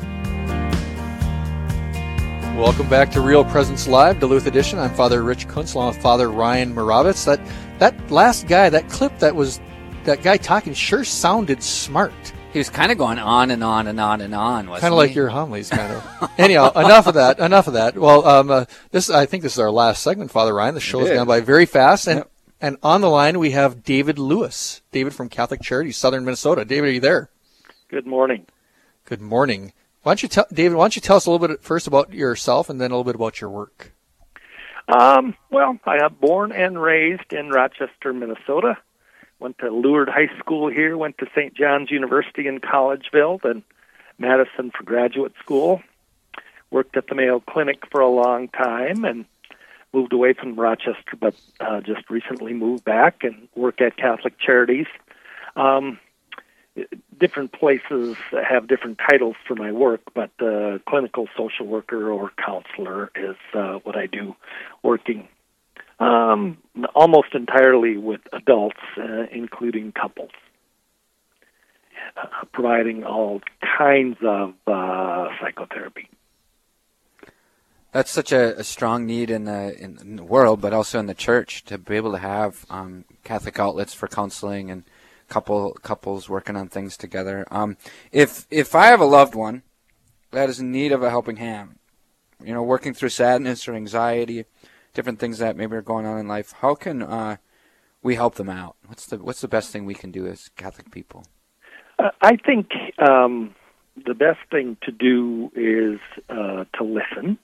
Welcome back to Real Presence Live, Duluth Edition. I'm Father Rich Kunst along with Father Ryan Moravitz. That that last guy, that clip that was that guy talking sure sounded smart. He was kind of going on and on and on and on. Kind of like your homilies, kind of. [LAUGHS] Anyhow, enough of that. Enough of that. Well, um, uh, this I think this is our last segment, Father Ryan. The show has gone by very fast, and Yep. And on the line we have David Lewis. David from Catholic Charities, Southern Minnesota. David, are you there? Good morning. Good morning. Why don't you tell David? Why don't you tell us a little bit first about yourself, and then a little bit about your work? Um, well, I am born and raised in Rochester, Minnesota. Went to Lourdes High School here. Went to St. John's University in Collegeville, then Madison for graduate school. Worked at the Mayo Clinic for a long time, and moved away from Rochester, but uh, just recently moved back and work at Catholic Charities. Um, different places have different titles for my work, but uh, clinical social worker or counselor is uh, what I do, working um, almost entirely with adults, uh, including couples, uh, providing all kinds of uh, psychotherapy. That's such a, a strong need in the in, the world, but also in the church to be able to have um, Catholic outlets for counseling and couple couples working on things together. Um, if if I have a loved one that is in need of a helping hand, you know, working through sadness or anxiety, different things that maybe are going on in life, how can uh, we help them out? What's the what's the best thing we can do as Catholic people? Uh, I think um, the best thing to do is uh, to listen.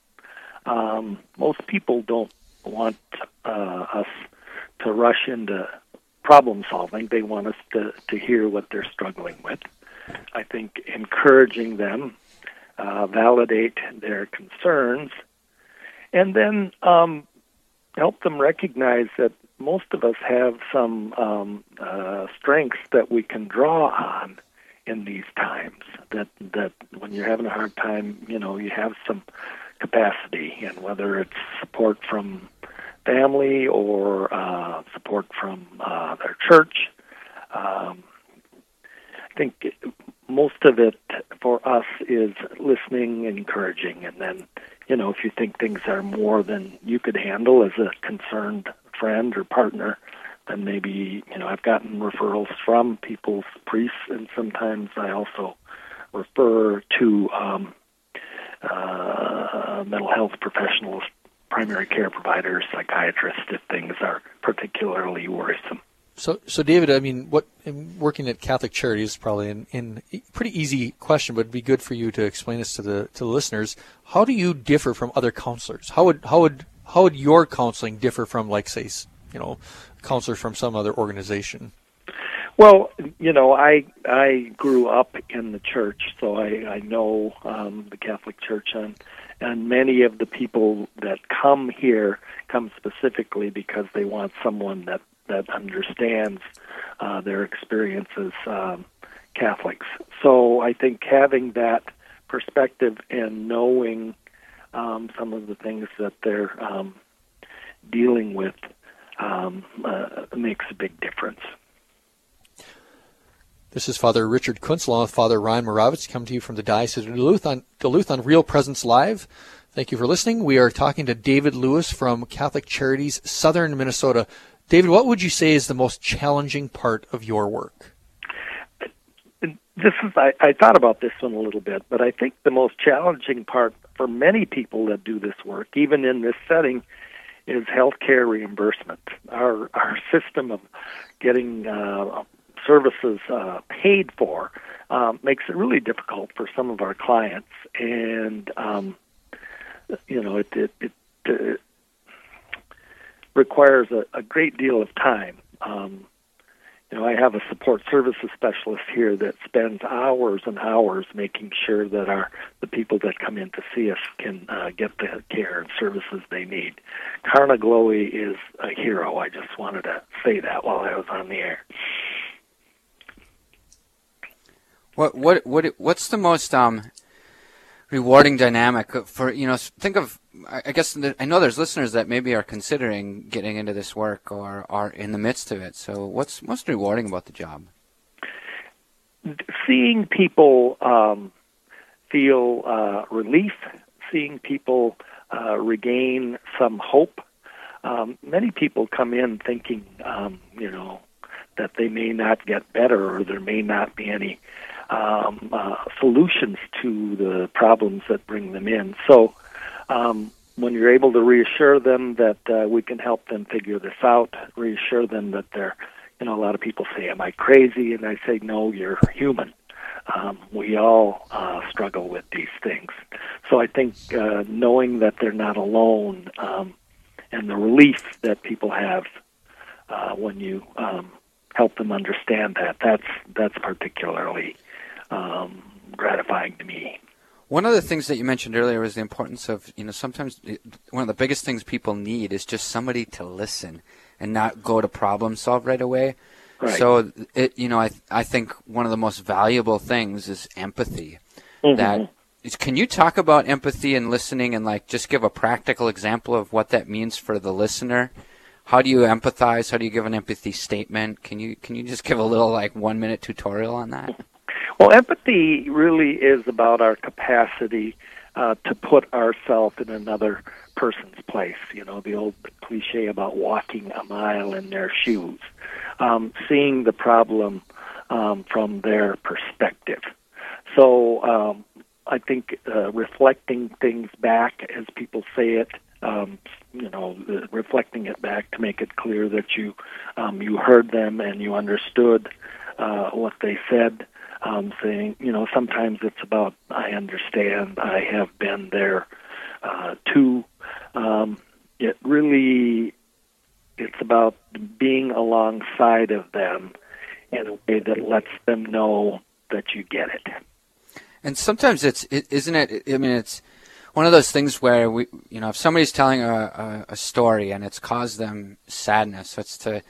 Um, most people don't want uh, us to rush into problem solving. They want us to, to hear what they're struggling with. I think encouraging them, uh, validate their concerns, and then um, help them recognize that most of us have some um, uh, strengths that we can draw on in these times. That that when you're having a hard time, you know, you have some capacity, and whether it's support from family or uh, support from uh, their church. Um, I think most of it for us is listening, encouraging, and then, you know, if you think things are more than you could handle as a concerned friend or partner, then maybe, you know, I've gotten referrals from people's priests, and sometimes I also refer to um, uh, mental health professionals primary care providers, psychiatrists, if things are particularly worrisome. So, so David, I mean, what working at Catholic Charities is probably an, pretty easy question, but it'd be good for you to explain this to the to the listeners. How do you differ from other counselors? How would how would how would your counseling differ from, like, say, you know, counselors from some other organization? Well, you know, I I grew up in the church, so I I know um, the Catholic Church, and and many of the people that come here come specifically because they want someone that that understands uh, their experiences um, Catholics. So I think having that perspective and knowing um, some of the things that they're um, dealing with um, uh, makes a big difference. This is Father Richard Kunst along with Father Ryan Moravitz, come to you from the Diocese of Duluth on, Duluth on Real Presence Live. Thank you for listening. We are talking to David Lewis from Catholic Charities, Southern Minnesota. David, what would you say is the most challenging part of your work? This is I, I thought about this one a little bit, but I think the most challenging part for many people that do this work, even in this setting, is healthcare reimbursement. Our our system of getting uh, services uh, paid for um, makes it really difficult for some of our clients, and um, you know it it, it, it requires a, a great deal of time. Um, you know, I have a support services specialist here that spends hours and hours making sure that our the people that come in to see us can uh, get the care and services they need. Karna Glowy is a hero. I just wanted to say that while I was on the air. What what what what's the most um rewarding dynamic for you know think of I guess I know there's listeners that maybe are considering getting into this work or are in the midst of it. So what's most rewarding about the job? Seeing people um, feel uh, relief, seeing people uh, regain some hope. Um, many people come in thinking, um, you know, that they may not get better or there may not be any um, uh, solutions to the problems that bring them in. So, um, when you're able to reassure them that uh, we can help them figure this out, reassure them that they're, you know, a lot of people say, "Am I crazy?" And I say, "No, you're human. Um, we all uh, struggle with these things." So I think uh, knowing that they're not alone um, and the relief that people have uh, when you um, help them understand that that's that's particularly um, gratifying to me. One of the things that you mentioned earlier was the importance of, you know, sometimes one of the biggest things people need is just somebody to listen and not go to problem solve right away. Right. So, it, you know, I I think one of the most valuable things is empathy. Mm-hmm. That is, can you talk about empathy and listening and like just give a practical example of what that means for the listener? How do you empathize? How do you give an empathy statement? Can you can you just give a little like one minute tutorial on that? [LAUGHS] Well, empathy really is about our capacity uh, to put ourselves in another person's place. You know, the old cliche about walking a mile in their shoes, um, seeing the problem um, from their perspective. So um, I think uh, reflecting things back as people say it, um, you know, reflecting it back to make it clear that you um, you heard them and you understood uh, what they said um, saying, you know, sometimes it's about I understand, I have been there uh, too. Um, it really, it's about being alongside of them in a way that lets them know that you get it. And sometimes it's, is isn't it? I mean, it's one of those things where we, you know, if somebody's telling a, a, a story and it's caused them sadness, it's to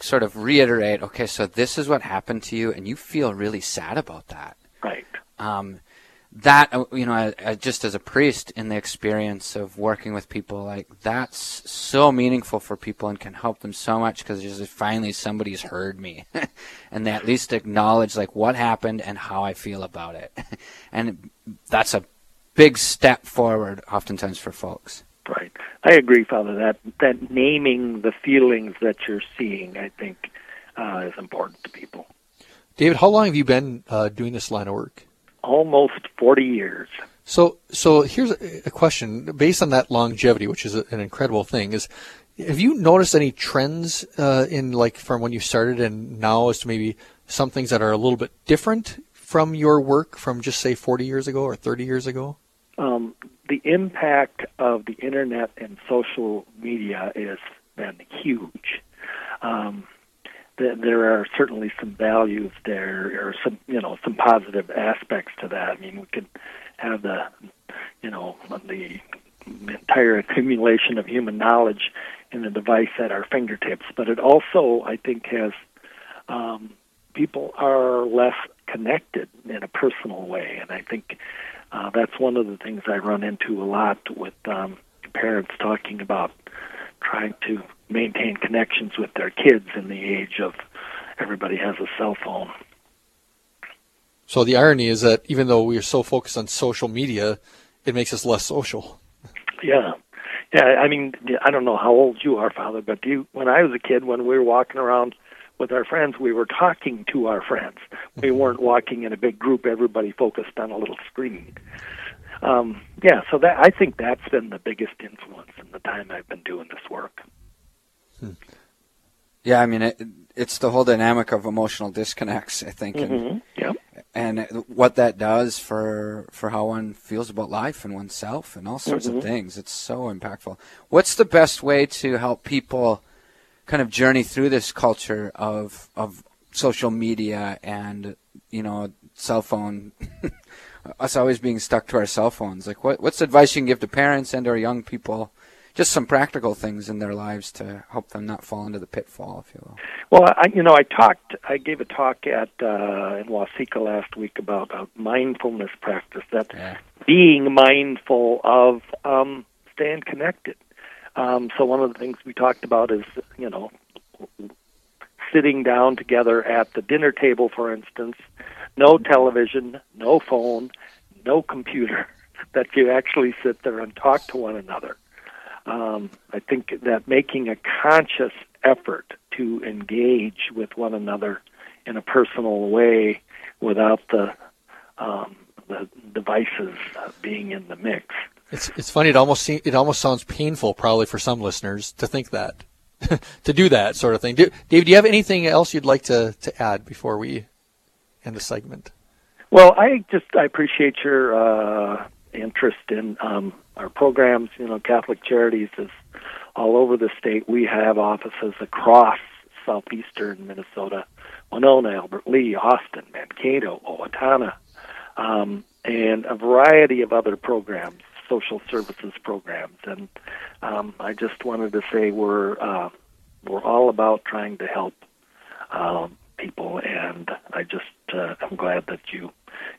sort of reiterate, okay, so this is what happened to you, and you feel really sad about that. Right. Um, that uh, you know, just as a priest in the experience of working with people, like that's so meaningful for people and can help them so much because just finally somebody's heard me, [LAUGHS] and they at least acknowledge like what happened and how I feel about it, [LAUGHS] and that's a big step forward oftentimes for folks. Right. I agree, Father. That that naming the feelings that you're seeing, I think, uh, is important to people. David, how long have you been uh, doing this line of work? Almost forty years. So, so here's a question based on that longevity, which is an incredible thing. Is have you noticed any trends uh, in like from when you started and now as to maybe some things that are a little bit different from your work from just say 40 years ago or 30 years ago? Um, the impact of the internet and social media has been huge. Um, th- there are certainly some values there, or some you know some positive aspects to that. I mean, we could have the you know the entire accumulation of human knowledge in a device at our fingertips, but it also, I think, has um, people are less connected in a personal way, and I think uh, that's one of the things I run into a lot with um, parents talking about trying to maintain connections with their kids in the age of everybody has a cell phone. So the irony is that even though we are so focused on social media, it makes us less social. Yeah. Yeah, I mean, I don't know how old you are, Father, but you, when I was a kid, when we were walking around with our friends, we were talking to our friends. We mm-hmm. weren't walking in a big group, everybody focused on a little screen. Um, yeah, so that I think that's been the biggest influence in the time I've been doing this work. Hmm. Yeah, I mean, it, it's the whole dynamic of emotional disconnects, I think, and, mm-hmm. yep. and what that does for for how one feels about life and oneself and all sorts mm-hmm. of things. It's so impactful. What's the best way to help people? Kind of journey through this culture of of social media and you know cell phone [LAUGHS] us always being stuck to our cell phones like what what's advice you can give to parents and or young people just some practical things in their lives to help them not fall into the pitfall, if you will. Well, I, you know, I talked, I gave a talk at uh, in Waseca last week about a mindfulness practice. That yeah. being mindful of um, staying connected. Um, so one of the things we talked about is, you know, sitting down together at the dinner table, for instance, no television, no phone, no computer. [LAUGHS] That you actually sit there and talk to one another. Um, I think that making a conscious effort to engage with one another in a personal way without the um, the devices being in the mix. It's it's funny. It almost it almost sounds painful, probably for some listeners, to think that, [LAUGHS] to do that sort of thing. Do, Dave, do you have anything else you'd like to, to add before we end the segment? Well, I just I appreciate your uh, interest in um, our programs. You know, Catholic Charities is all over the state. We have offices across southeastern Minnesota, Winona, Albert Lea, Austin, Mankato, Owatonna, um, and a variety of other programs, social services programs. And um, I just wanted to say we're uh, we're all about trying to help um, people, and I just uh, I'm glad that you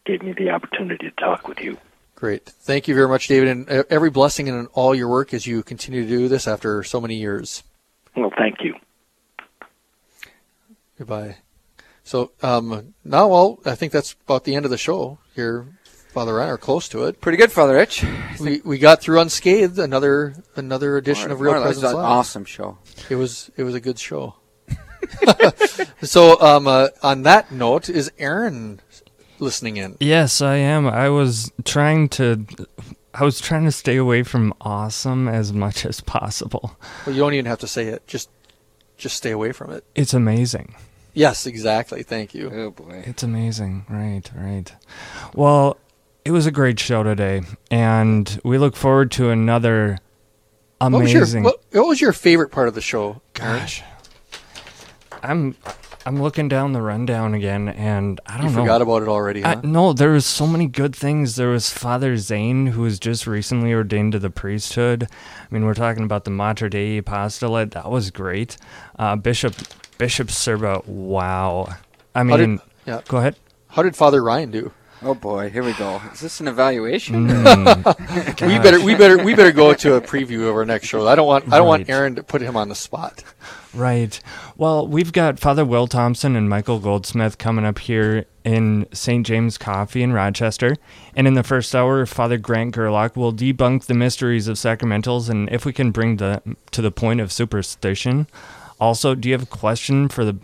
gave me the opportunity to talk with you. Great. Thank you very much, David, and every blessing in all your work as you continue to do this after so many years. Well, thank you. Goodbye. So um, now, well, I think that's about the end of the show here, Father Ryan, or close to it. Pretty good, Father Rich. We we got through unscathed. Another another edition More- of Real more or less Presence an Live. awesome show. It was it was a good show. [LAUGHS] so um, uh, on that note, is Aaron listening in? Yes, I am. I was trying to. I was trying to stay away from awesome as much as possible. Well, you don't even have to say it. Just just stay away from it. It's amazing. Yes, exactly. Thank you. Oh boy. It's amazing. Right, right. Well, it was a great show today, and we look forward to another What was, your, amazing. what, what was your favorite part of the show? Gosh, I'm I'm looking down the rundown again, and I don't You know. forgot about it already, I- no, there was so many good things. There was Father Zane, who was just recently ordained to the priesthood. I mean, we're talking about the Mater Dei apostolate. That was great. Uh, Bishop Bishop Sirba. Wow. I mean, did- yeah. go ahead. How did Father Ryan do? Oh boy, here we go. Is this an evaluation? Mm. [LAUGHS] we better we better we better go to a preview of our next show. I don't want I don't want Aaron to put him on the spot. Right. Well, we've got Father Will Thompson and Michael Goldsmith coming up here in St. James Coffee in Rochester. And in the first hour, Father Grant Gerlach will debunk the mysteries of sacramentals and if we can bring the to the point of superstition. Also, do you have a question for the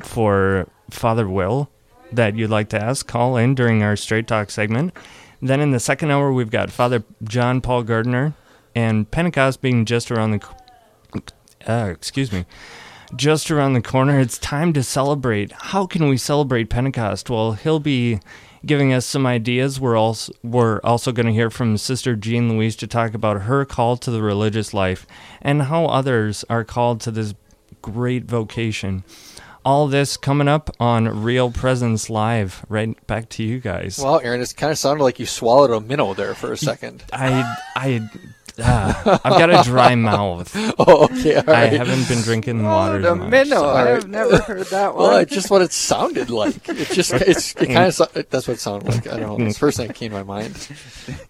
for Father Will that you'd like to ask? Call in during our Straight Talk segment. Then in the second hour, we've got Father John Paul Gardner and Pentecost being just around the uh, excuse me, just around the corner. It's time to celebrate. How can we celebrate Pentecost? Well, he'll be giving us some ideas. We're also we're also going to hear from Sister Jean Louise to talk about her call to the religious life and how others are called to this great vocation. All this coming up on Real Presence Live. Right back to you guys. Well, Aaron, it kind of sounded like you swallowed a minnow there for a second. I I uh, I've got a dry [LAUGHS] mouth. Oh, okay, all I haven't been drinking water. the minnow. so- I've never heard that one. Well, it's just what it sounded like. It just it's it kind of that's what it sounded like. I don't know. It's the first thing that came to my mind.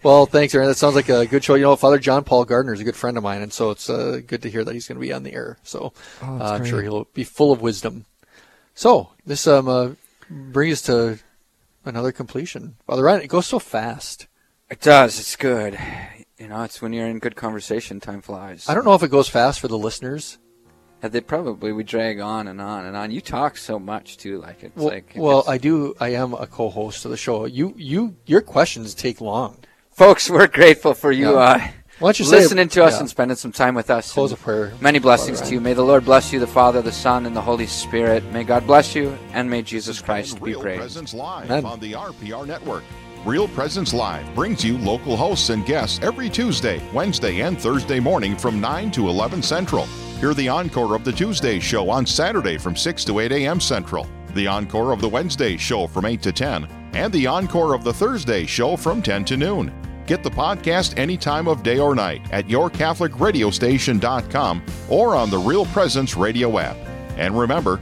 Well, thanks, Aaron. That sounds like a good show. You know, Father John Paul Gardner is a good friend of mine, and so it's uh, good to hear that he's going to be on the air. So Oh, uh, I'm sure he'll be full of wisdom. So this um uh, brings us to another completion. Father Ryan, it goes so fast. It does. It's good. You know, it's when you're in good conversation, time flies. I don't know if it goes fast for the listeners. Uh, They probably we drag on and on and on. You talk so much too, like it's Well, like it well, gets- I do. I am a co-host of the show. You, you, your questions take long. folks, we're grateful for you Yeah. uh, Why don't you say- listening to us yeah. and spending some time with us. Close a prayer. Many blessings Father to you. May the Lord bless you, the Father, the Son, and the Holy Spirit. May God bless you, and may Jesus Christ be Real praised. Presence Live Amen. on the RPR Network. Real Presence Live brings you local hosts and guests every Tuesday, Wednesday, and Thursday morning from 9 to 11 Central. Hear the encore of the Tuesday show on Saturday from 6 to 8 a.m. Central, the encore of the Wednesday show from 8 to 10, and the encore of the Thursday show from 10 to noon. Get the podcast any time of day or night at yourcatholicradiostation.com or on the Real Presence radio app. And remember,